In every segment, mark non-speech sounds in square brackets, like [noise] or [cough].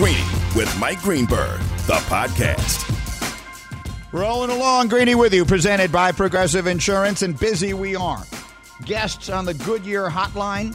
Greeny with Mike Greenberg, the podcast. Rolling along, Greeny with you, presented by Progressive Insurance, and busy we are. Guests on the Goodyear hotline.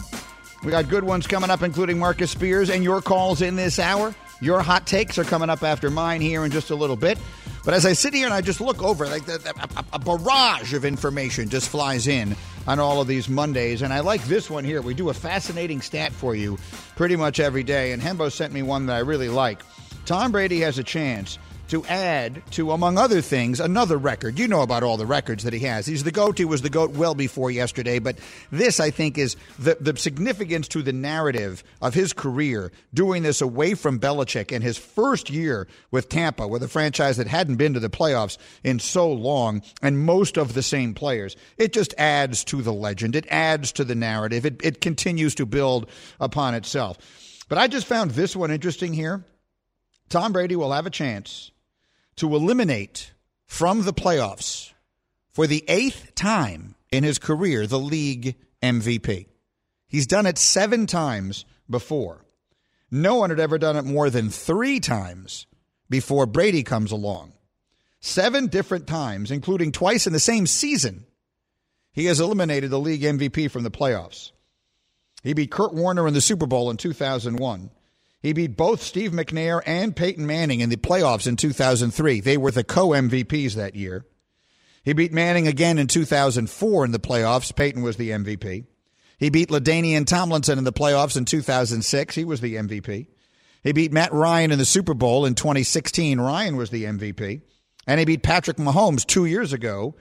We got good ones coming up, including Marcus Spears, and your calls in this hour. Your hot takes are coming up after mine here in just a little bit. But as I sit here and I just look over, like the, a, a, barrage of information just flies in on all of these Mondays. And I like this one here. We do a fascinating stat for you pretty much every day. And Hembo sent me one that I really like. Tom Brady has a chance to add to, among other things, another record. You know about all the records that he has. He's the GOAT. He was the GOAT well before yesterday. But this, I think, is the, the significance to the narrative of his career doing this away from Belichick in his first year with Tampa, with a franchise that hadn't been to the playoffs in so long and most of the same players. It just adds to the legend. It adds to the narrative. It, it continues to build upon itself. But I just found this one interesting here. Tom Brady will have a chance to eliminate from the playoffs for the eighth time in his career the league MVP. He's done it seven times before. No one had ever done it more than three times before Brady comes along. Seven different times, including twice in the same season, he has eliminated the league MVP from the playoffs. He beat Kurt Warner in the Super Bowl in 2001. He beat both Steve McNair and Peyton Manning in the playoffs in 2003. They were the co MVPs that year. He beat Manning again in 2004 in the playoffs. Peyton was the MVP. He beat LaDainian Tomlinson in the playoffs in 2006. He was the MVP. He beat Matt Ryan in the Super Bowl in 2016. Ryan was the MVP. And he beat Patrick Mahomes two years ago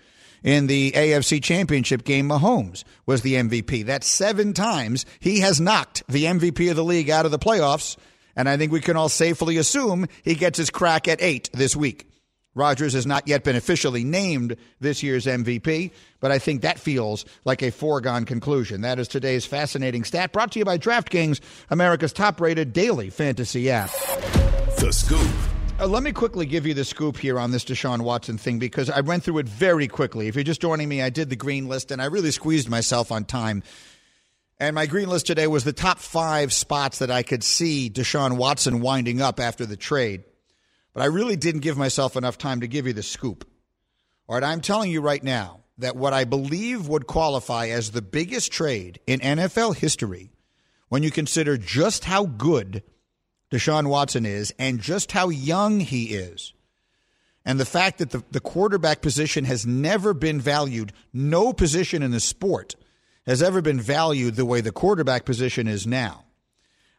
in the AFC Championship game. Mahomes was the MVP. That's seven times he has knocked the MVP of the league out of the playoffs and I think we can all safely assume he gets his crack at eight this week. Rodgers has not yet been officially named this year's MVP, but I think that feels like a foregone conclusion. That is today's fascinating stat brought to you by DraftKings, America's top rated daily fantasy app. The Scoop. Uh, let me quickly give you the scoop here on this Deshaun Watson thing because I went through it very quickly. If you're just joining me, I did the green list and I really squeezed myself on time and my green list today was the top five spots that I could see Deshaun Watson winding up after the trade. But I really didn't give myself enough time to give you the scoop. All right, I'm telling you right now that what I believe would qualify as the biggest trade in NFL history when you consider just how good Deshaun Watson is and just how young he is. And the fact that the, the quarterback position has never been valued, no position in the sport has ever been valued the way the quarterback position is now.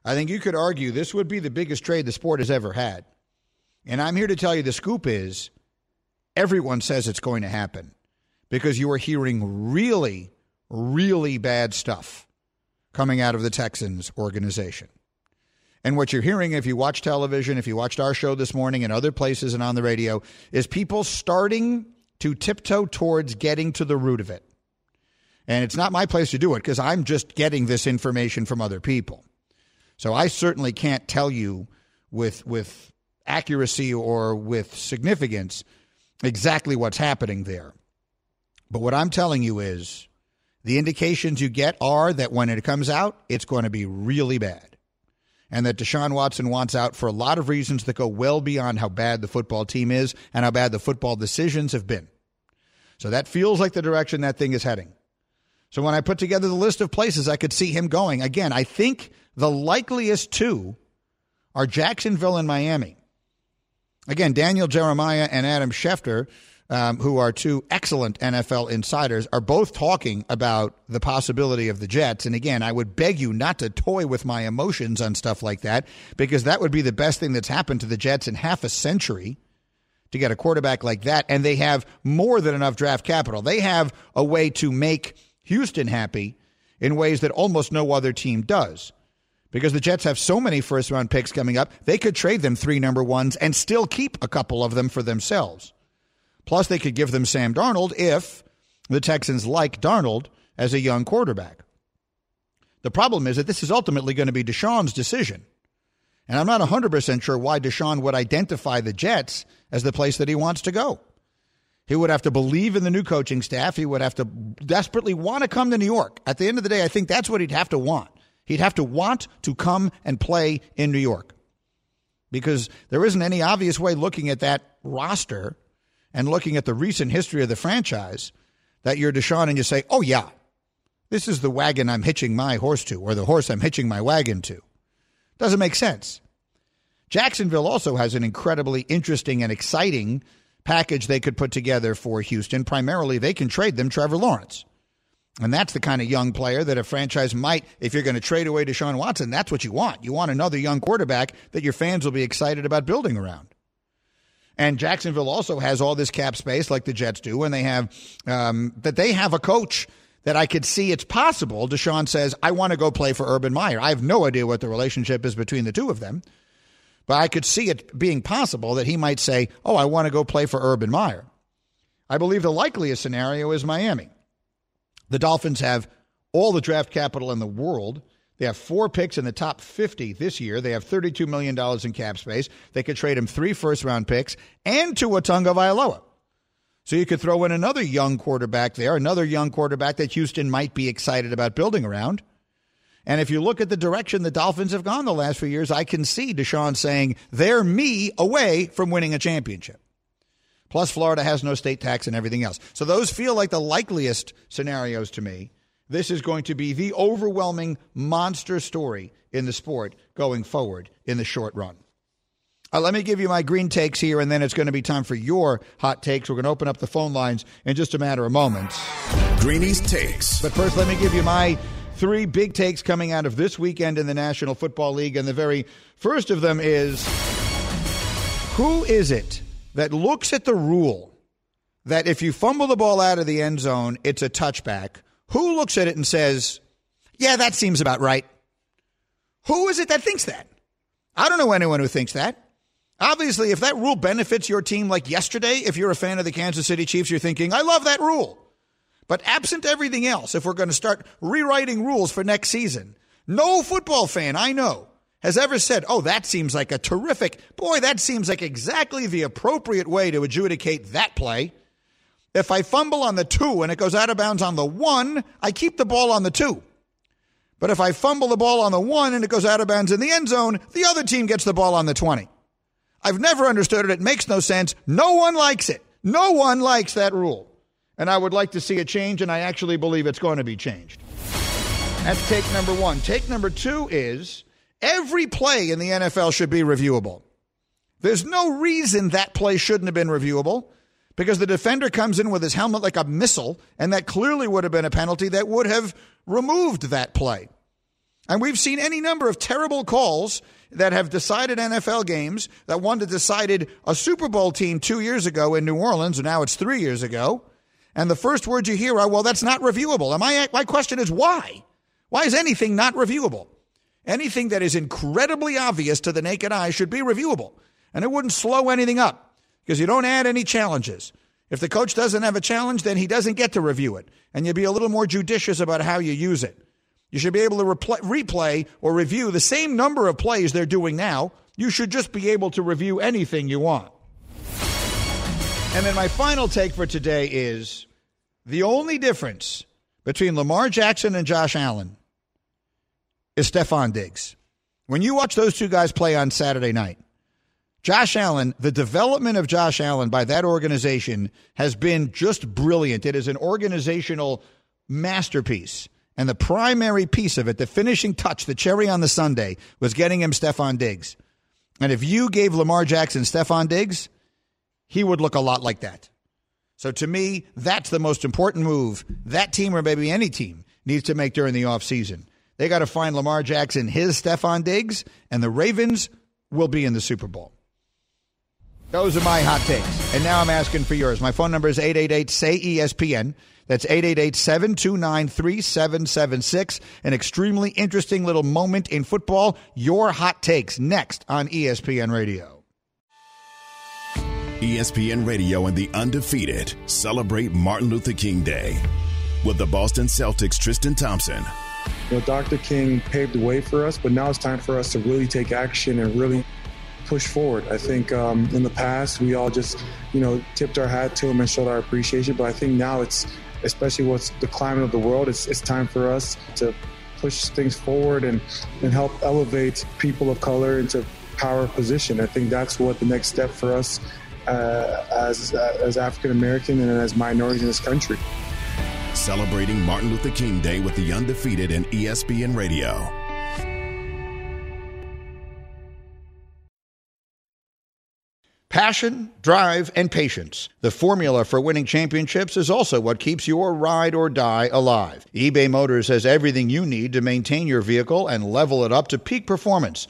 I think you could argue this would be the biggest trade the sport has ever had. And I'm here to tell you the scoop is everyone says it's going to happen because you are hearing really, really bad stuff coming out of the Texans organization. And what you're hearing, if you watch television, if you watched our show this morning and other places and on the radio, is people starting to tiptoe towards getting to the root of it. And it's not my place to do it because I'm just getting this information from other people. So I certainly can't tell you with with accuracy or with significance exactly what's happening there. But what I'm telling you is the indications you get are that when it comes out, it's going to be really bad. And that Deshaun Watson wants out for a lot of reasons that go well beyond how bad the football team is and how bad the football decisions have been. So that feels like the direction that thing is heading. So when I put together the list of places I could see him going, again, I think the likeliest two are Jacksonville and Miami. Again, Daniel Jeremiah and Adam Schefter, um, who are two excellent NFL insiders, are both talking about the possibility of the Jets. And again, I would beg you not to toy with my emotions on stuff like that because that would be the best thing that's happened to the Jets in half a century to get a quarterback like that. And they have more than enough draft capital. They have a way to make Houston happy in ways that almost no other team does. Because the Jets have so many first round picks coming up, they could trade them three number ones and still keep a couple of them for themselves. Plus, they could give them Sam Darnold if the Texans like Darnold as a young quarterback. The problem is that this is ultimately going to be Deshaun's decision. And I'm not 100% sure why Deshaun would identify the Jets as the place that he wants to go. He would have to believe in the new coaching staff. He would have to desperately want to come to New York. At the end of the day, I think that's what he'd have to want. He'd have to want to come and play in New York. because there isn't any obvious way looking at that roster and looking at the recent history of the franchise that you're Deshaun and you say, oh, yeah, this is the wagon I'm hitching my horse to, or the horse I'm hitching my wagon to. Doesn't make sense. Jacksonville also has an incredibly interesting and exciting package they could put together for Houston. Primarily, they can trade them Trevor Lawrence. And that's the kind of young player that a franchise might, if you're going to trade away Deshaun Watson, that's what you want. You want another young quarterback that your fans will be excited about building around. And Jacksonville also has all this cap space like the Jets do, and they have um, that they have a coach that I could see it's possible. Deshaun says, I want to go play for Urban Meyer. I have no idea what the relationship is between the two of them, but I could see it being possible that he might say, Oh, I want to go play for Urban Meyer. I believe the likeliest scenario is Miami. The Dolphins have all the draft capital in the world. They have four picks in the top 50 this year. They have $32 million in cap space. They could trade him three first round picks and Tua Tagovailoa. So you could throw in another young quarterback there, another young quarterback that Houston might be excited about building around. And if you look at the direction the Dolphins have gone the last few years, I can see Deshaun saying they're me away from winning a championship. Plus, Florida has no state tax and everything else. So those feel like the likeliest scenarios to me. This is going to be the overwhelming monster story in the sport going forward in the short run. Uh, let me give you my green takes here, and then it's going to be time for your hot takes. We're going to open up the phone lines in just a matter of moments. Greeny's takes. But first, let me give you my three big takes coming out of this weekend in the National Football League. And the very first of them is who is it that looks at the rule that if you fumble the ball out of the end zone, it's a touchback? Who looks at it and says, yeah, that seems about right? Who is it that thinks that? I don't know anyone who thinks that. Obviously, if that rule benefits your team like yesterday, if you're a fan of the Kansas City Chiefs, you're thinking, I love that rule. But absent everything else, if we're going to start rewriting rules for next season, no football fan I know has ever said, oh, that seems like a terrific, boy, that seems like exactly the appropriate way to adjudicate that play. If I fumble on the two and it goes out of bounds on the one, I keep the ball on the two. But if I fumble the ball on the one and it goes out of bounds in the end zone, the other team gets the ball on the 20. I've never understood it. It makes no sense. No one likes it. No one likes that rule. And I would like to see a change, and I actually believe it's going to be changed. That's take number one. Take number two is every play in the NFL should be reviewable. There's no reason that play shouldn't have been reviewable because the defender comes in with his helmet like a missile, and that clearly would have been a penalty that would have removed that play. And we've seen any number of terrible calls that have decided NFL games, that one that decided a Super Bowl team two years ago in New Orleans, and now it's three years ago. And the first words you hear are, well, that's not reviewable. And my, my question is, why? Why is anything not reviewable? Anything that is incredibly obvious to the naked eye should be reviewable. And it wouldn't slow anything up because you don't add any challenges. If the coach doesn't have a challenge, then he doesn't get to review it. And you'd be a little more judicious about how you use it. You should be able to repl- replay or review the same number of plays they're doing now. You should just be able to review anything you want. And then my final take for today is the only difference between Lamar Jackson and Josh Allen is Stefon Diggs. When you watch those two guys play on Saturday night, Josh Allen, the development of Josh Allen by that organization has been just brilliant. It is an organizational masterpiece. And the primary piece of it, the finishing touch, the cherry on the sundae, was getting him Stefon Diggs. And if you gave Lamar Jackson Stefon Diggs, he would look a lot like that. So to me, that's the most important move that team or maybe any team needs to make during the offseason. They got to find Lamar Jackson his Stefon Diggs, and the Ravens will be in the Super Bowl. Those are my hot takes. And now I'm asking for yours. My phone number is 888 say ESPN. That's 888 729 3776. An extremely interesting little moment in football. Your hot takes next on ESPN Radio. ESPN Radio and the Undefeated celebrate Martin Luther King Day with the Boston Celtics' Tristan Thompson. You know, Dr. King paved the way for us, but now it's time for us to really take action and really push forward. I think um, in the past we all just, you know, tipped our hat to him and showed our appreciation. But I think now it's, especially what's the climate of the world, it's, it's time for us to push things forward and, and help elevate people of color into power position. I think that's what the next step for us uh, as uh, as African American and as minorities in this country. Celebrating Martin Luther King Day with the undefeated and ESPN Radio. Passion, drive, and patience. The formula for winning championships is also what keeps your ride or die alive. eBay Motors has everything you need to maintain your vehicle and level it up to peak performance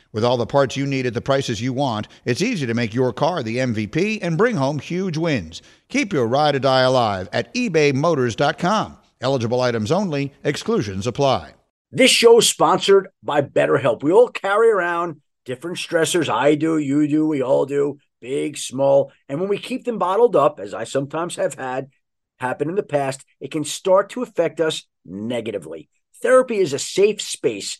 With all the parts you need at the prices you want, it's easy to make your car the MVP and bring home huge wins. Keep your ride or die alive at ebaymotors.com. Eligible items only, exclusions apply. This show is sponsored by BetterHelp. We all carry around different stressors. I do, you do, we all do, big, small. And when we keep them bottled up, as I sometimes have had happen in the past, it can start to affect us negatively. Therapy is a safe space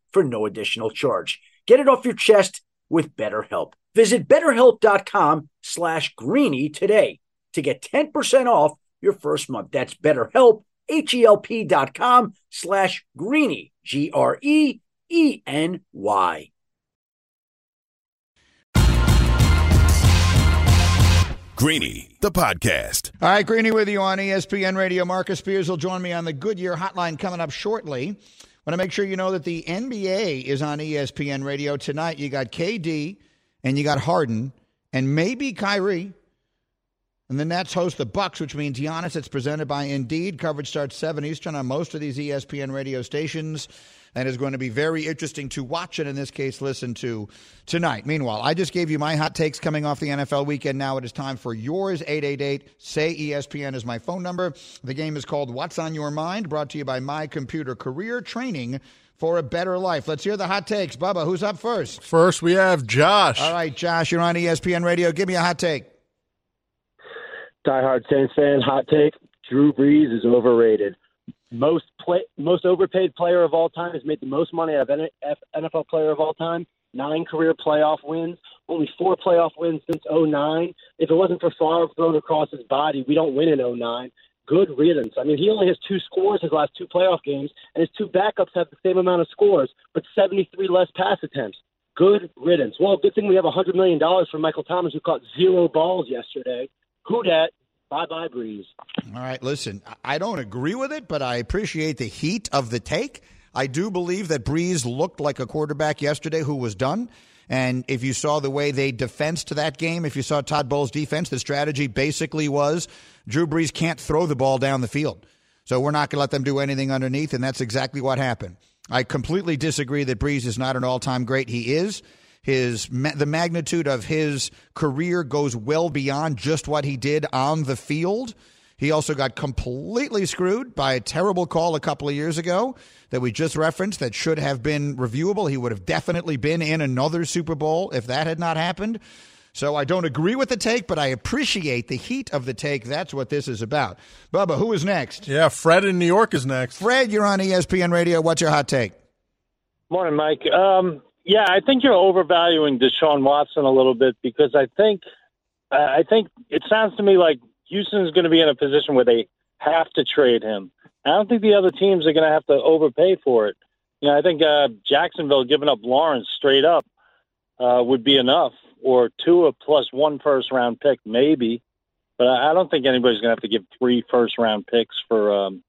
for no additional charge. Get it off your chest with BetterHelp. Visit betterhelp.com slash greeny today to get 10% off your first month. That's BetterHelp, H-E-L-P dot com slash greeny, G-R-E-E-N-Y. Greeny, the podcast. All right, Greeny with you on ESPN Radio. Marcus Spears will join me on the Goodyear Hotline coming up shortly. Want to make sure you know that the NBA is on ESPN Radio tonight. You got KD and you got Harden and maybe Kyrie. And the Nets host the Bucks, which means Giannis. It's presented by Indeed. Coverage starts 7 Eastern on most of these ESPN radio stations and is going to be very interesting to watch and in this case listen to tonight. Meanwhile, I just gave you my hot takes coming off the NFL weekend. Now it is time for yours. 888 say ESPN is my phone number. The game is called What's on Your Mind, brought to you by My Computer Career Training for a better life. Let's hear the hot takes. Bubba, who's up first? First, we have Josh. All right, Josh, you're on ESPN Radio. Give me a hot take. Diehard Saints fan, hot take: Drew Brees is overrated. Most play, most overpaid player of all time has made the most money out of any NFL player of all time. Nine career playoff wins, only four playoff wins since 09. If it wasn't for Favre thrown across his body, we don't win in 09. Good riddance. I mean, he only has two scores his last two playoff games, and his two backups have the same amount of scores, but 73 less pass attempts. Good riddance. Well, good thing we have $100 million for Michael Thomas, who caught zero balls yesterday. Who dat? Bye bye, Brees. All right, listen, I don't agree with it, but I appreciate the heat of the take. I do believe that Brees looked like a quarterback yesterday who was done. And if you saw the way they defensed to that game, if you saw Todd Bowles' defense, the strategy basically was Drew Brees can't throw the ball down the field. So we're not going to let them do anything underneath, and that's exactly what happened. I completely disagree that Brees is not an all time great. He is. His the magnitude of his career goes well beyond just what he did on the field. He also got completely screwed by a terrible call a couple of years ago that we just referenced that should have been reviewable. He would have definitely been in another Super Bowl if that had not happened. So I don't agree with the take, but I appreciate the heat of the take. That's what this is about. Bubba, who is next? Yeah, Fred in New York is next. Fred, you're on ESPN Radio. What's your hot take? Morning, Mike. Um, yeah, I think you're overvaluing Deshaun Watson a little bit because I think uh, I think it sounds to me like Houston is going to be in a position where they have to trade him. I don't think the other teams are going to have to overpay for it. You know, I think uh, Jacksonville giving up Lawrence straight up uh, would be enough, or two plus one first round pick maybe. But I don't think anybody's going to have to give three first round picks for um,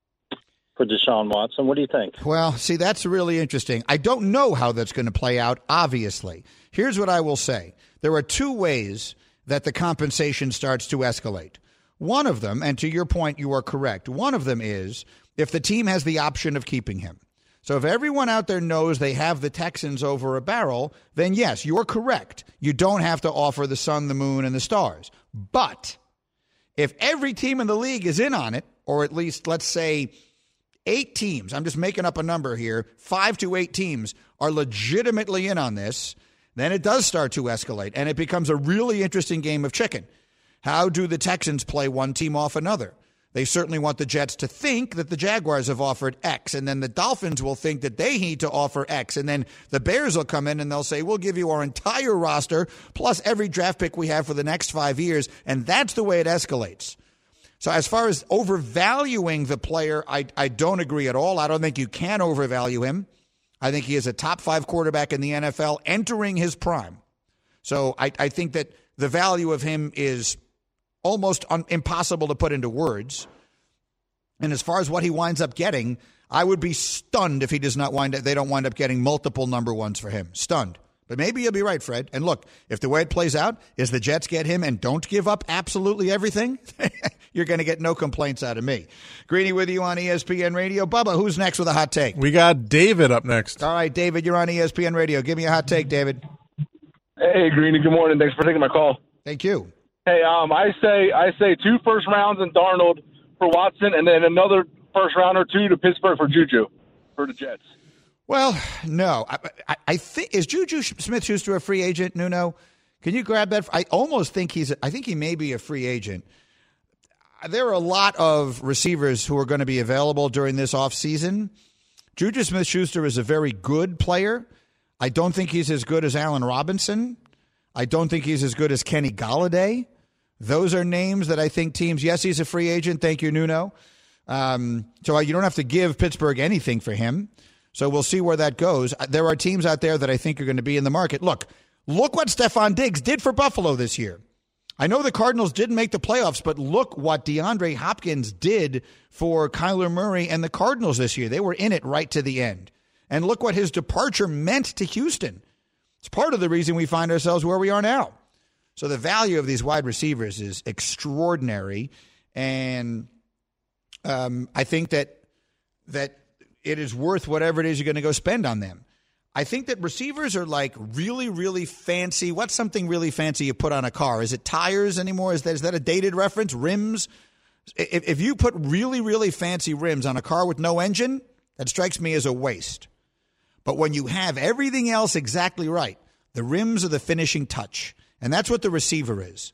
for Deshaun Watson. What do you think? Well, see, that's really interesting. I don't know how that's going to play out, obviously. Here's what I will say there are two ways that the compensation starts to escalate. One of them, and to your point, you are correct. One of them is if the team has the option of keeping him. So if everyone out there knows they have the Texans over a barrel, then yes, you're correct. You don't have to offer the sun, the moon, and the stars. But if every team in the league is in on it, or at least let's say eight teams, I'm just making up a number here, five to eight teams are legitimately in on this, then it does start to escalate and it becomes a really interesting game of chicken. How do the Texans play one team off another? They certainly want the Jets to think that the Jaguars have offered X, and then the Dolphins will think that they need to offer X, and then the Bears will come in and they'll say, We'll give you our entire roster plus every draft pick we have for the next five years, and that's the way it escalates. So, as far as overvaluing the player, I, I don't agree at all. I don't think you can overvalue him. I think he is a top five quarterback in the NFL entering his prime. So, I, I think that the value of him is almost un- impossible to put into words. And as far as what he winds up getting, I would be stunned if he does not wind up, they don't wind up getting multiple number ones for him. Stunned. But maybe you'll be right, Fred. And look, if the way it plays out is the Jets get him and don't give up absolutely everything, [laughs] you're going to get no complaints out of me. Greeny with you on ESPN Radio. Bubba, who's next with a hot take? We got David up next. All right, David, you're on ESPN Radio. Give me a hot take, David. Hey, Greeny. Good morning. Thanks for taking my call. Thank you. Hey, um, I say I say two first rounds in Darnold for Watson, and then another first round or two to Pittsburgh for Juju for the Jets. Well, no, I, I, I think is Juju Smith Schuster a free agent? Nuno, can you grab that? I almost think he's. I think he may be a free agent. There are a lot of receivers who are going to be available during this offseason. Juju Smith Schuster is a very good player. I don't think he's as good as Allen Robinson. I don't think he's as good as Kenny Golladay. Those are names that I think teams. Yes, he's a free agent. Thank you, Nuno. Um, so you don't have to give Pittsburgh anything for him. So we'll see where that goes. Uh, there are teams out there that I think are going to be in the market. Look, look what Stefon Diggs did for Buffalo this year. I know the Cardinals didn't make the playoffs, but look what DeAndre Hopkins did for Kyler Murray and the Cardinals this year. They were in it right to the end. And look what his departure meant to Houston. It's part of the reason we find ourselves where we are now. So the value of these wide receivers is extraordinary, and um, I think that that it is worth whatever it is you're going to go spend on them. I think that receivers are like really, really fancy. What's something really fancy you put on a car? Is it tires anymore? Is that, is that a dated reference? Rims? If, if you put really, really fancy rims on a car with no engine, that strikes me as a waste. But when you have everything else exactly right, the rims are the finishing touch. And that's what the receiver is.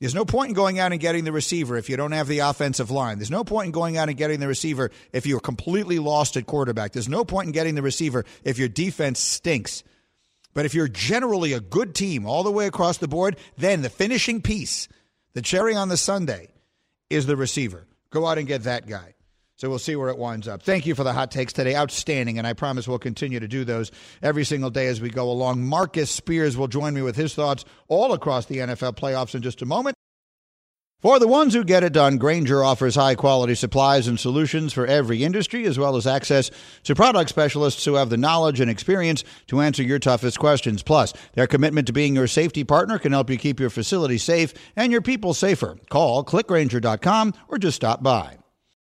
There's no point in going out and getting the receiver if you don't have the offensive line. There's no point in going out and getting the receiver if you're completely lost at quarterback. There's no point in getting the receiver if your defense stinks. But if you're generally a good team all the way across the board, then the finishing piece, the cherry on the sundae, is the receiver. Go out and get that guy. So we'll see where it winds up. Thank you for the hot takes today. Outstanding. And I promise we'll continue to do those every single day as we go along. Marcus Spears will join me with his thoughts all across the NFL playoffs in just a moment. For the ones who get it done, Grainger offers high quality supplies and solutions for every industry, as well as access to product specialists who have the knowledge and experience to answer your toughest questions. Plus, their commitment to being your safety partner can help you keep your facility safe and your people safer. Call clickgrainger.com or just stop by.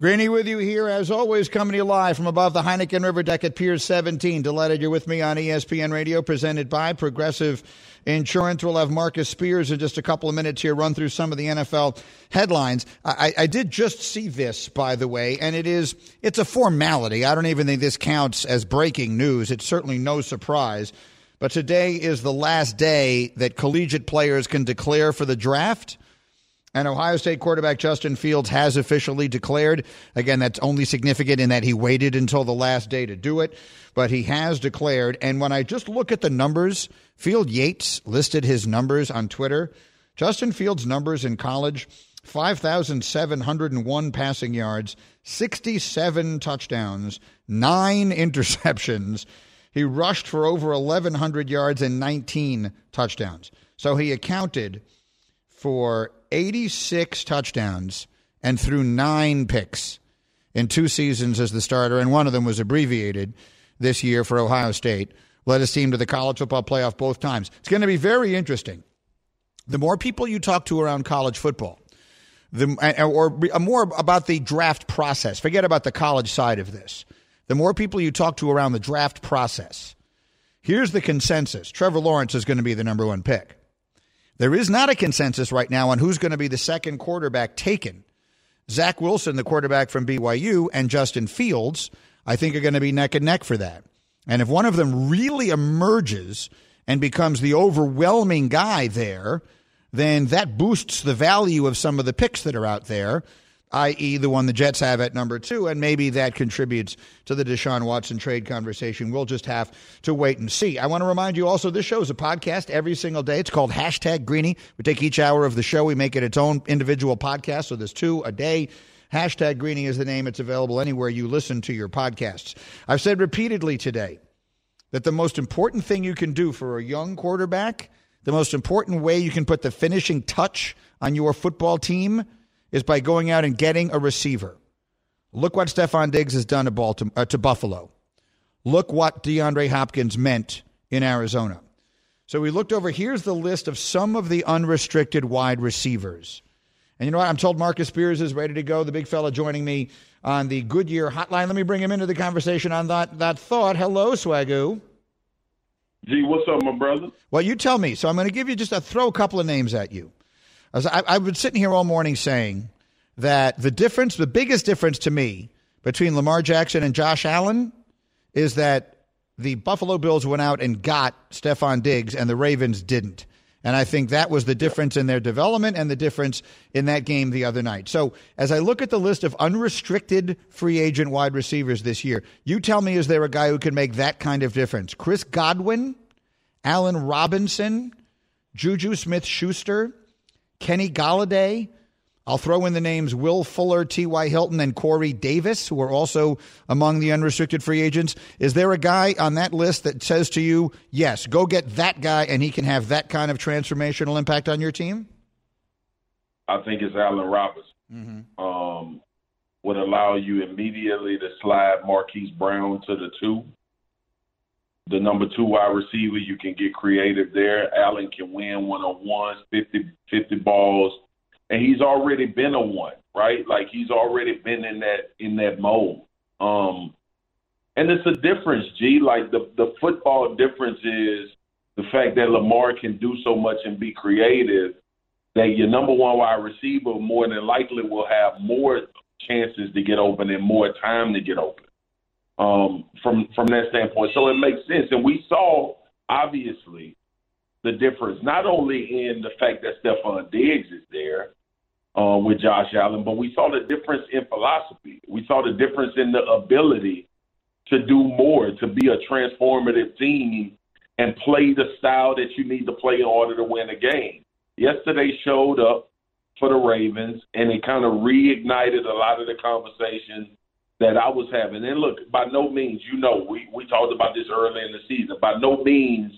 Greeny with you here, as always, coming to you live from above the Heineken River deck at Piers 17. Delighted you're with me on ESPN Radio, presented by Progressive Insurance. We'll have Marcus Spears in just a couple of minutes here, run through some of the NFL headlines. I, I did just see this, by the way, and it is it's a formality. I don't even think this counts as breaking news. It's certainly no surprise. But today is the last day that collegiate players can declare for the draft. And Ohio State quarterback Justin Fields has officially declared. Again, that's only significant in that he waited until the last day to do it, but he has declared. And when I just look at the numbers, Field Yates listed his numbers on Twitter. Justin Fields' numbers in college 5,701 passing yards, 67 touchdowns, nine [laughs] interceptions. He rushed for over 1,100 yards and 19 touchdowns. So he accounted for 86 touchdowns and threw nine picks in two seasons as the starter, and one of them was abbreviated this year for Ohio State. Led his team to the college football playoff both times. It's going to be very interesting. The more people you talk to around college football, the or more about the draft process. Forget about the college side of this. The more people you talk to around the draft process, here's the consensus: Trevor Lawrence is going to be the number one pick. There is not a consensus right now on who's going to be the second quarterback taken. Zach Wilson, the quarterback from BYU, and Justin Fields, I think, are going to be neck and neck for that. And if one of them really emerges and becomes the overwhelming guy there, then that boosts the value of some of the picks that are out there i.e., the one the Jets have at number two, and maybe that contributes to the Deshaun Watson trade conversation. We'll just have to wait and see. I want to remind you also this show is a podcast every single day. It's called Hashtag Greeny. We take each hour of the show, we make it its own individual podcast, so there's two a day. Hashtag Greeny is the name. It's available anywhere you listen to your podcasts. I've said repeatedly today that the most important thing you can do for a young quarterback, the most important way you can put the finishing touch on your football team – is by going out and getting a receiver. Look what Stefon Diggs has done to, Baltimore, uh, to Buffalo. Look what DeAndre Hopkins meant in Arizona. So we looked over. Here's the list of some of the unrestricted wide receivers. And you know what? I'm told Marcus Spears is ready to go. The big fella joining me on the Goodyear hotline. Let me bring him into the conversation on that, that thought. Hello, Swagu. Gee, what's up, my brother? Well, you tell me. So I'm going to give you just a throw a couple of names at you. I, I've been sitting here all morning saying that the difference, the biggest difference to me between Lamar Jackson and Josh Allen is that the Buffalo Bills went out and got Stefon Diggs and the Ravens didn't. And I think that was the difference in their development and the difference in that game the other night. So, as I look at the list of unrestricted free agent wide receivers this year, you tell me, is there a guy who can make that kind of difference? Chris Godwin, Allen Robinson, Juju Smith Schuster, Kenny Golladay. I'll throw in the names Will Fuller, T.Y. Hilton, and Corey Davis, who are also among the unrestricted free agents. Is there a guy on that list that says to you, yes, go get that guy and he can have that kind of transformational impact on your team? I think it's Allen Robinson. Mm-hmm. Um, would allow you immediately to slide Marquise Brown to the two the number two wide receiver. You can get creative there. Allen can win one on ones, 50, 50 balls, and he's already been a one, right? Like he's already been in that in that mode. Um, and it's a difference, G. Like the the football difference is the fact that Lamar can do so much and be creative. That your number one wide receiver more than likely will have more chances to get open and more time to get open um, from from that standpoint. So it makes sense, and we saw obviously the difference not only in the fact that Stefon Diggs is there uh, with Josh Allen, but we saw the difference in philosophy. We saw the difference in the ability to do more, to be a transformative team, and play the style that you need to play in order to win a game. Yesterday showed up for the Ravens, and it kind of reignited a lot of the conversation that I was having. And look, by no means, you know, we, we talked about this early in the season. By no means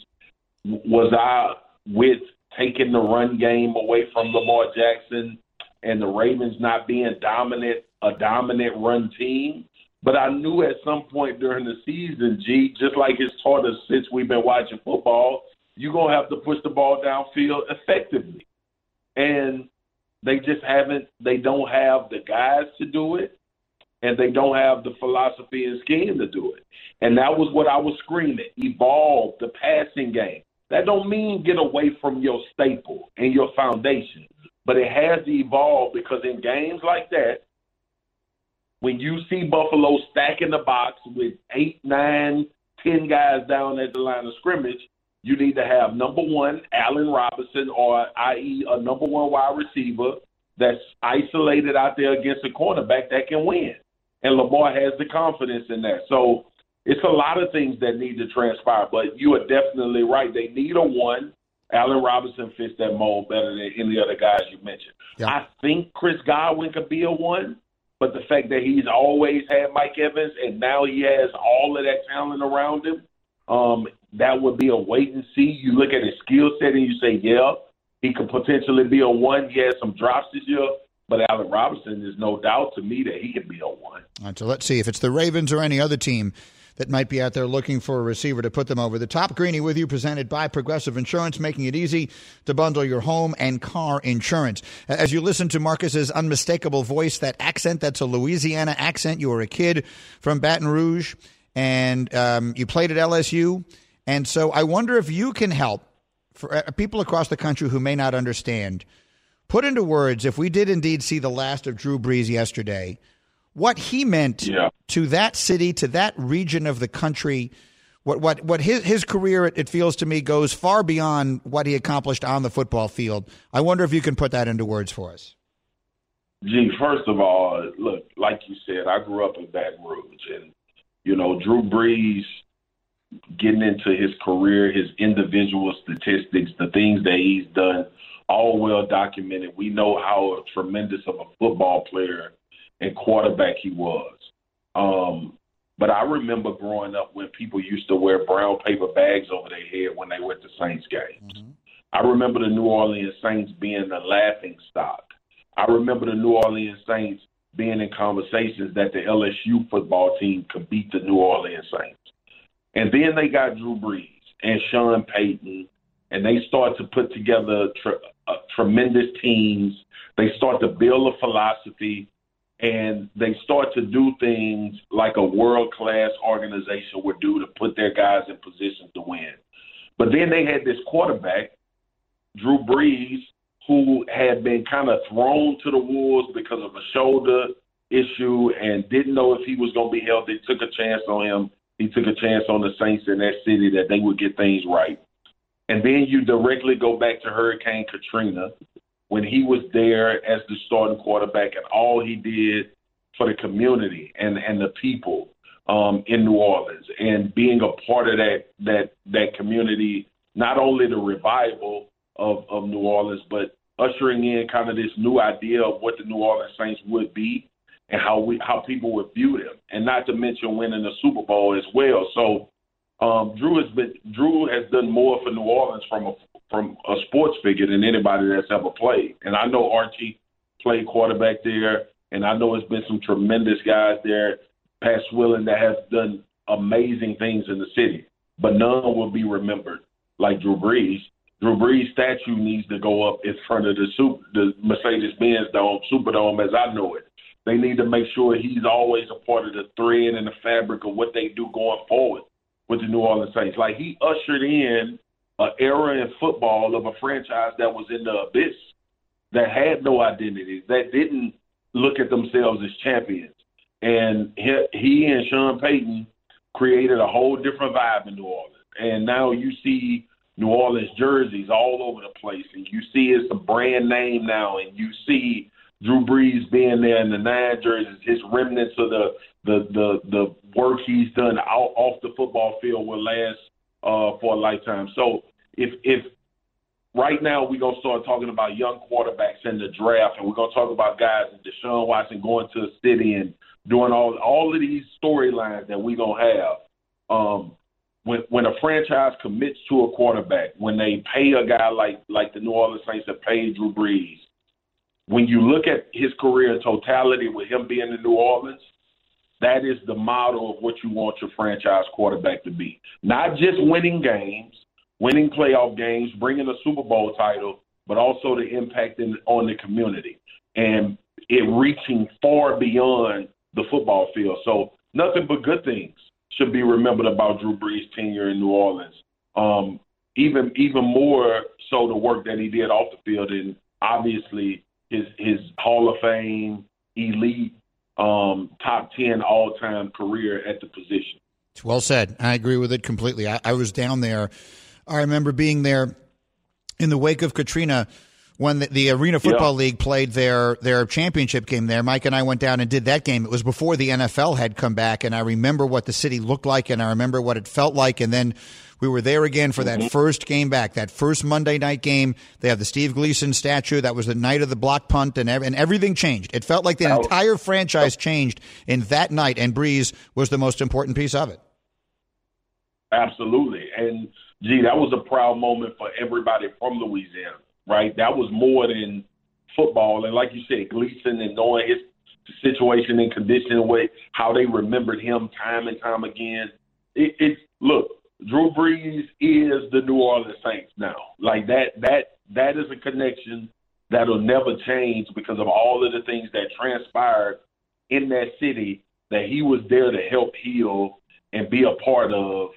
was I with taking the run game away from Lamar Jackson and the Ravens not being dominant, a dominant run team. But I knew at some point during the season, G, just like it's taught us since we've been watching football, you're going to have to push the ball downfield effectively. And they just haven't, they don't have the guys to do it and they don't have the philosophy and scheme to do it. And that was what I was screaming: evolve the passing game. That don't mean get away from your staple and your foundation, but it has to evolve because in games like that, when you see Buffalo stacking the box with eight, nine, ten guys down at the line of scrimmage, you need to have number one Allen Robinson, or i.e. a number one wide receiver that's isolated out there against a cornerback that can win. And Lamar has the confidence in that. So it's a lot of things that need to transpire. But you are definitely right. They need a one. Allen Robinson fits that mold better than any other guys you mentioned. Yeah. I think Chris Godwin could be a one, but the fact that he's always had Mike Evans and now he has all of that talent around him, um, that would be a wait and see. You look at his skill set and you say, yeah, he could potentially be a one. He had some drops this year, but Allen Robinson is no doubt to me that he could be a one. All right, so let's see if it's the Ravens or any other team that might be out there looking for a receiver to put them over the top. Greeny with you, presented by Progressive Insurance, making it easy to bundle your home and car insurance. As you listen to Marcus's unmistakable voice, that accent, that's a Louisiana accent. You were a kid from Baton Rouge and um, you played at LSU. And so I wonder if you can help for uh, people across the country who may not understand. Put into words, if we did indeed see the last of Drew Brees yesterday, what he meant yeah. to that city, to that region of the country. What what what his his career it, it, feels to me goes far beyond what he accomplished on the football field. I wonder if you can put that into words for us. Gee, first of all, uh, look, like you said, I grew up in Baton Rouge, and you know Drew Brees getting into his career, his individual statistics, the things that he's done, all well documented. We know how tremendous of a football player and quarterback he was. Um, but I remember growing up when people used to wear brown paper bags over their head when they went to Saints games. Mm-hmm. I remember the New Orleans Saints being the laughing stock. I remember the New Orleans Saints being in conversations that the LSU football team could beat the New Orleans Saints. And then they got Drew Brees and Sean Payton, and they start to put together tre- uh, tremendous teams. They start to build a philosophy and they start to do things like a world class organization would do to put their guys in position to win. But then they had this quarterback, Drew Brees, who had been kind of thrown to the wolves because of a shoulder issue and didn't know if he was going to be healthy. Took a chance on him. He took a chance on the Saints in that city that they would get things right. And then you directly go back to Hurricane Katrina, when he was there as the starting quarterback and all he did for the community and and the people um, in New Orleans and being a part of that that that community, not only the revival of of New Orleans, but ushering in kind of this new idea of what the New Orleans Saints would be and how we how people would view them, and not to mention winning the Super Bowl as well. So um, Drew has been Drew has done more for New Orleans from a from a sports figure than anybody that's ever played. And I know Archie played quarterback there, and I know it's been some tremendous guys there, Pat Swilling, that have done amazing things in the city. But none will be remembered like Drew Brees. Drew Brees' statue needs to go up in front of the super, the Mercedes-Benz Dome, Superdome, as I know it. They need to make sure he's always a part of the thread and the fabric of what they do going forward with the New Orleans Saints. Like he ushered in an era in football of a franchise that was in the abyss, that had no identity, that didn't look at themselves as champions. And he, he and Sean Payton created a whole different vibe in New Orleans. And now you see New Orleans jerseys all over the place, and you see it's a brand name now, and you see Drew Brees being there in the nine jerseys, his remnants of the the the the work he's done out off the football field will last uh, for a lifetime. So if if right now we're gonna start talking about young quarterbacks in the draft, and we're gonna talk about guys like Deshaun Watson going to a city and doing all all of these storylines that we're gonna have. Um, when when a franchise commits to a quarterback, when they pay a guy like like the New Orleans Saints that paid Drew Brees, when you look at his career in totality with him being in New Orleans, that is the model of what you want your franchise quarterback to be. Not just winning games, winning playoff games, bringing a Super Bowl title, but also the impact in, on the community and it reaching far beyond the football field. So nothing but good things should be remembered about Drew Brees' tenure in New Orleans. Um, even even more so the work that he did off the field, and obviously his his Hall of Fame elite um, top ten all time career at the position. It's well said. I agree with it completely. I, I was down there. I remember being there in the wake of Katrina when the, the Arena Football yeah. League played their their championship game there. Mike and I went down and did that game. It was before the NFL had come back, and I remember what the city looked like, and I remember what it felt like, and then. We were there again for that mm-hmm. first game back, that first Monday night game. They have the Steve Gleason statue. That was the night of the block punt, and, and everything changed. It felt like the entire franchise changed in that night, and Brees was the most important piece of it. Absolutely. And, gee, that was a proud moment for everybody from Louisiana right? That was more than football. And like you said, Gleason and knowing his situation and condition and way how they remembered him time and time again. It, it's look, Drew Brees is the New Orleans Saints now. Like that that that is a connection that'll never change because of all of the things that transpired in that city that he was there to help heal and be a part of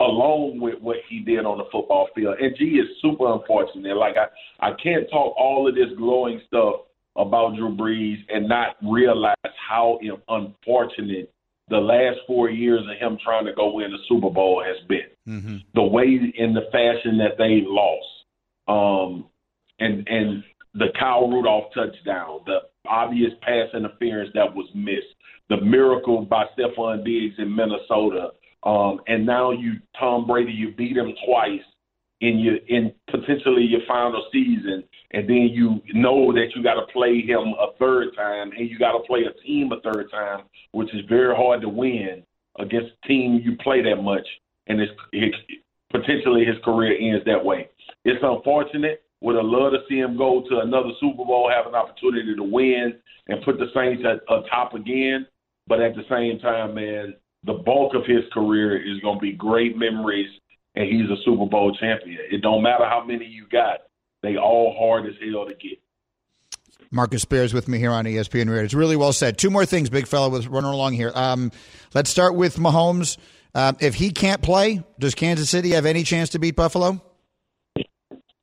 along with what he did on the football field. And G is super unfortunate. Like I, I can't talk all of this glowing stuff about Drew Brees and not realize how unfortunate the last four years of him trying to go win the Super Bowl has been. Mm-hmm. The way in the fashion that they lost, um, and and the Kyle Rudolph touchdown, the obvious pass interference that was missed, the miracle by Stefon Diggs in Minnesota, um, and now you, Tom Brady, you beat him twice in your in potentially your final season, and then you know that you got to play him a third time, and you got to play a team a third time, which is very hard to win against a team you play that much, and it's, it's potentially his career ends that way. It's unfortunate. Would have loved to see him go to another Super Bowl, have an opportunity to win, and put the Saints at atop again. But at the same time, man, the bulk of his career is going to be great memories, and he's a Super Bowl champion. It don't matter how many you got; they all hard as hell to get. Marcus Spears with me here on ESPN Radio. It's really well said. Two more things, big fella, was running along here. Um, let's start with Mahomes. Uh, if he can't play, does Kansas City have any chance to beat Buffalo?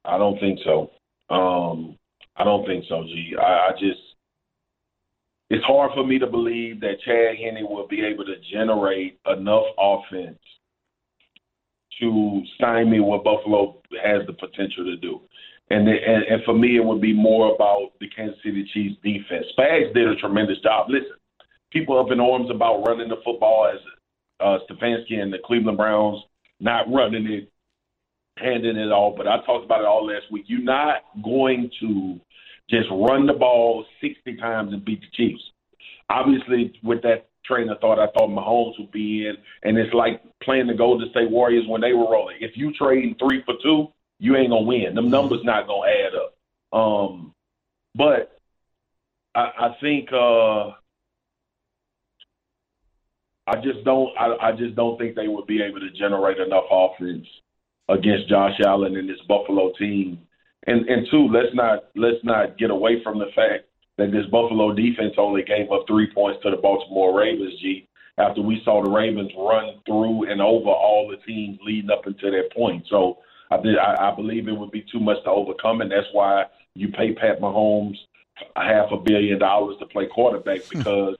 I don't think so. Um, I don't think so, G. I, I just it's hard for me to believe that Chad Henne will be able to generate enough offense to stymie what Buffalo has the potential to do. And, and and for me, it would be more about the Kansas City Chiefs defense. Spags did a tremendous job. Listen, people up in arms about running the football as uh, Stefanski and the Cleveland Browns not running it, handing it off. But I talked about it all last week. You're not going to just run the ball 60 times and beat the Chiefs. Obviously, with that train of thought, I thought Mahomes would be in, and it's like playing the Golden State Warriors when they were rolling. If you trade three for two, you ain't gonna win. Them numbers not gonna add up. Um, but I, I think uh, I just don't. I, I just don't think they would be able to generate enough offense against Josh Allen and this Buffalo team and and two, let's not let's not get away from the fact that this Buffalo defense only gave up three points to the Baltimore Ravens. G after we saw the Ravens run through and over all the teams leading up until that point. So I did, I, I believe it would be too much to overcome, and that's why you pay Pat Mahomes a half a billion dollars to play quarterback [laughs] because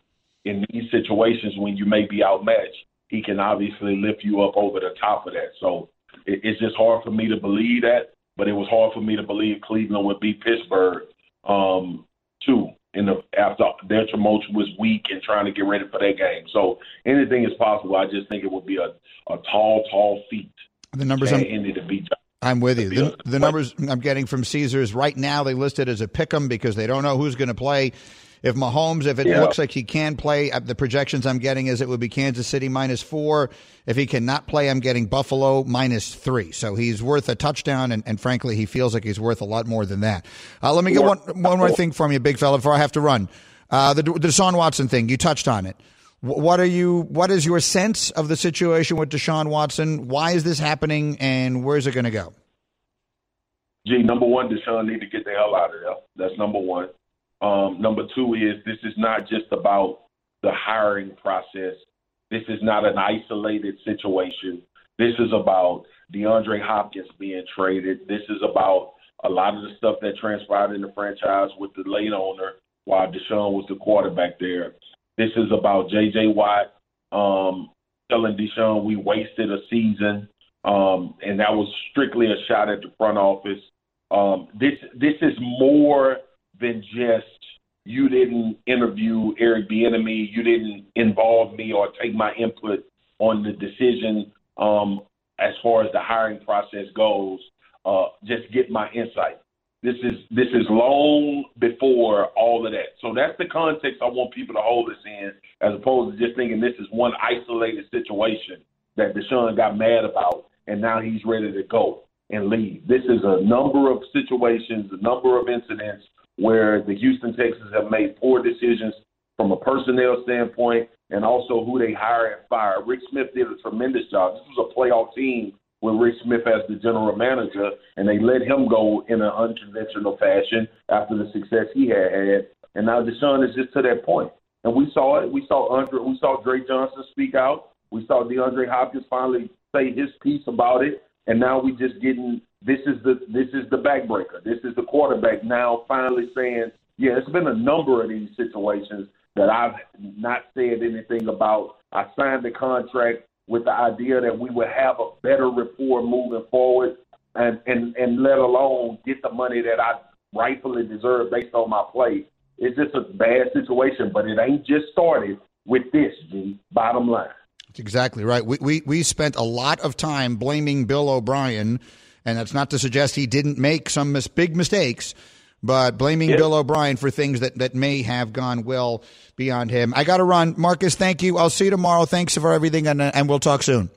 in these situations when you may be outmatched, he can obviously lift you up over the top of that. So it, it's just hard for me to believe that but it was hard for me to believe Cleveland would beat Pittsburgh um, too in the after their tumultuous week and trying to get ready for that game. So anything is possible. I just think it would be a, a tall, tall feat. The numbers I'm. I'm with you. The, the numbers I'm getting from Caesars right now they listed as a pick 'em because they don't know who's going to play. If Mahomes, if it yeah. looks like he can play, uh, the projections I'm getting is it would be Kansas City minus four. If he cannot play, I'm getting Buffalo minus three. So he's worth a touchdown, and, and frankly, he feels like he's worth a lot more than that. Uh, let me get one one more thing from you, big fella, before I have to run. Uh, the, the Deshaun Watson thing, you touched on it. What are you? What is your sense of the situation with Deshaun Watson? Why is this happening, and where's it going to go? Gee, number one, Deshaun need to get the hell out of there. That's number one. Um, number two is this is not just about the hiring process. This is not an isolated situation. This is about DeAndre Hopkins being traded. This is about a lot of the stuff that transpired in the franchise with the late owner while Deshaun was the quarterback there. This is about J.J. Watt um, telling Deshaun we wasted a season, um, and that was strictly a shot at the front office. Um, this this is more than just you didn't interview Eric Bieniemy, you didn't involve me or take my input on the decision um, as far as the hiring process goes. Uh, just get my insight. This is this is long before all of that. So that's the context I want people to hold this in, as opposed to just thinking this is one isolated situation that Deshaun got mad about and now he's ready to go and leave. This is a number of situations, a number of incidents where the Houston Texans have made poor decisions from a personnel standpoint and also who they hire and fire. Rick Smith did a tremendous job. This was a playoff team with Rick Smith as the general manager, and they let him go in an unconventional fashion after the success he had had. And now Deshaun is just to that point. And we saw it. We saw Andre. We saw Drake Johnson speak out. We saw DeAndre Hopkins finally say his piece about it. And now we just getting this is the this is the backbreaker. This is the quarterback now finally saying, yeah, it's been a number of these situations that I've not said anything about. I signed the contract with the idea that we would have a better rapport moving forward and, and, and let alone get the money that I rightfully deserve based on my play. It's just a bad situation, but it ain't just started with this, G. Bottom line. That's exactly right. We, we, we spent a lot of time blaming Bill O'Brien, and that's not to suggest he didn't make some mis- big mistakes, but blaming yep. Bill O'Brien for things that, that may have gone well beyond him. I got to run. Marcus, thank you. I'll see you tomorrow. Thanks for everything, and, and we'll talk soon.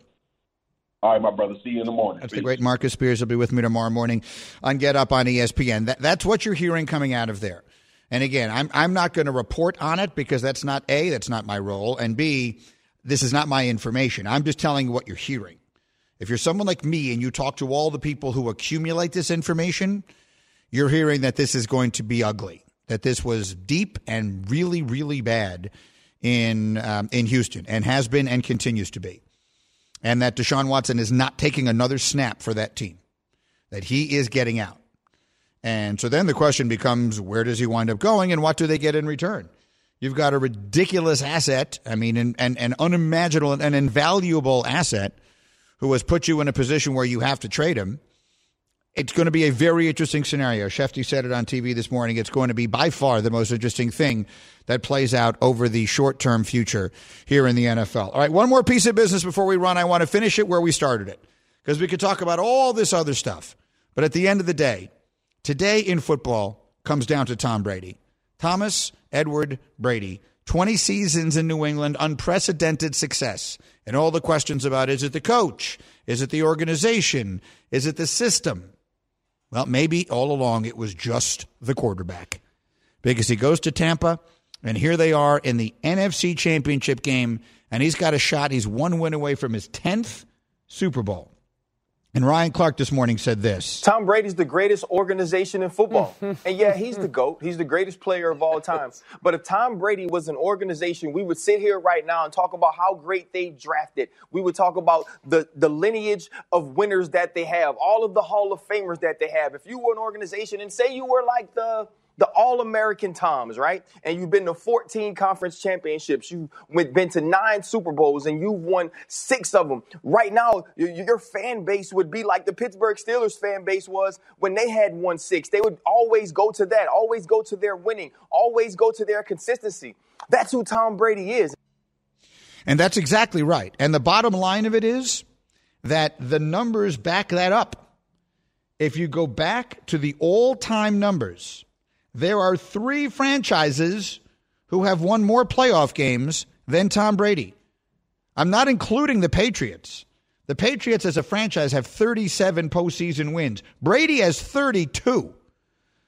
All right, my brother. See you in the morning. That's Peace. the great Marcus Spears. will be with me tomorrow morning on Get Up on ESPN. That, that's what you're hearing coming out of there. And again, I'm I'm not going to report on it because that's not a that's not my role, and b this is not my information. I'm just telling you what you're hearing. If you're someone like me and you talk to all the people who accumulate this information, you're hearing that this is going to be ugly, that this was deep and really, really bad in um, in Houston, and has been and continues to be, and that Deshaun Watson is not taking another snap for that team, that he is getting out, and so then the question becomes, where does he wind up going, and what do they get in return? You've got a ridiculous asset. I mean, an, an, an unimaginable, an invaluable asset who has put you in a position where you have to trade him it's going to be a very interesting scenario. Schefty said it on TV this morning. It's going to be by far the most interesting thing that plays out over the short term future here in the NFL. All right, one more piece of business before we run. I want to finish it where we started it because we could talk about all this other stuff. But at the end of the day, today in football comes down to Tom Brady. Thomas Edward Brady. 20 seasons in New England, unprecedented success. And all the questions about is it the coach? Is it the organization? Is it the system? Well, maybe all along it was just the quarterback because he goes to Tampa, and here they are in the NFC Championship game, and he's got a shot. He's one win away from his 10th Super Bowl. And Ryan Clark this morning said this Tom Brady's the greatest organization in football. [laughs] and yeah, he's the GOAT. He's the greatest player of all time. [laughs] But if Tom Brady was an organization, we would sit here right now and talk about how great they drafted. We would talk about the, the lineage of winners that they have, all of the Hall of Famers that they have. If you were an organization and say you were like the the All American Toms, right? And you've been to 14 conference championships. You've been to nine Super Bowls and you've won six of them. Right now, your fan base would be like the Pittsburgh Steelers fan base was when they had won six. They would always go to that, always go to their winning, always go to their consistency. That's who Tom Brady is. And that's exactly right. And the bottom line of it is that the numbers back that up. If you go back to the all time numbers, there are three franchises who have won more playoff games than Tom Brady. I'm not including the Patriots. The Patriots as a franchise have 37 postseason wins. Brady has 32.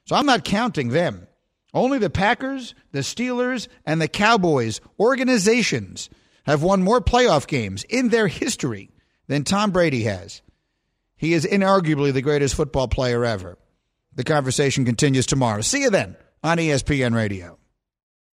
So I'm not counting them. Only the Packers, the Steelers, and the Cowboys organizations have won more playoff games in their history than Tom Brady has. He is inarguably the greatest football player ever. The conversation continues tomorrow. See you then on ESPN Radio.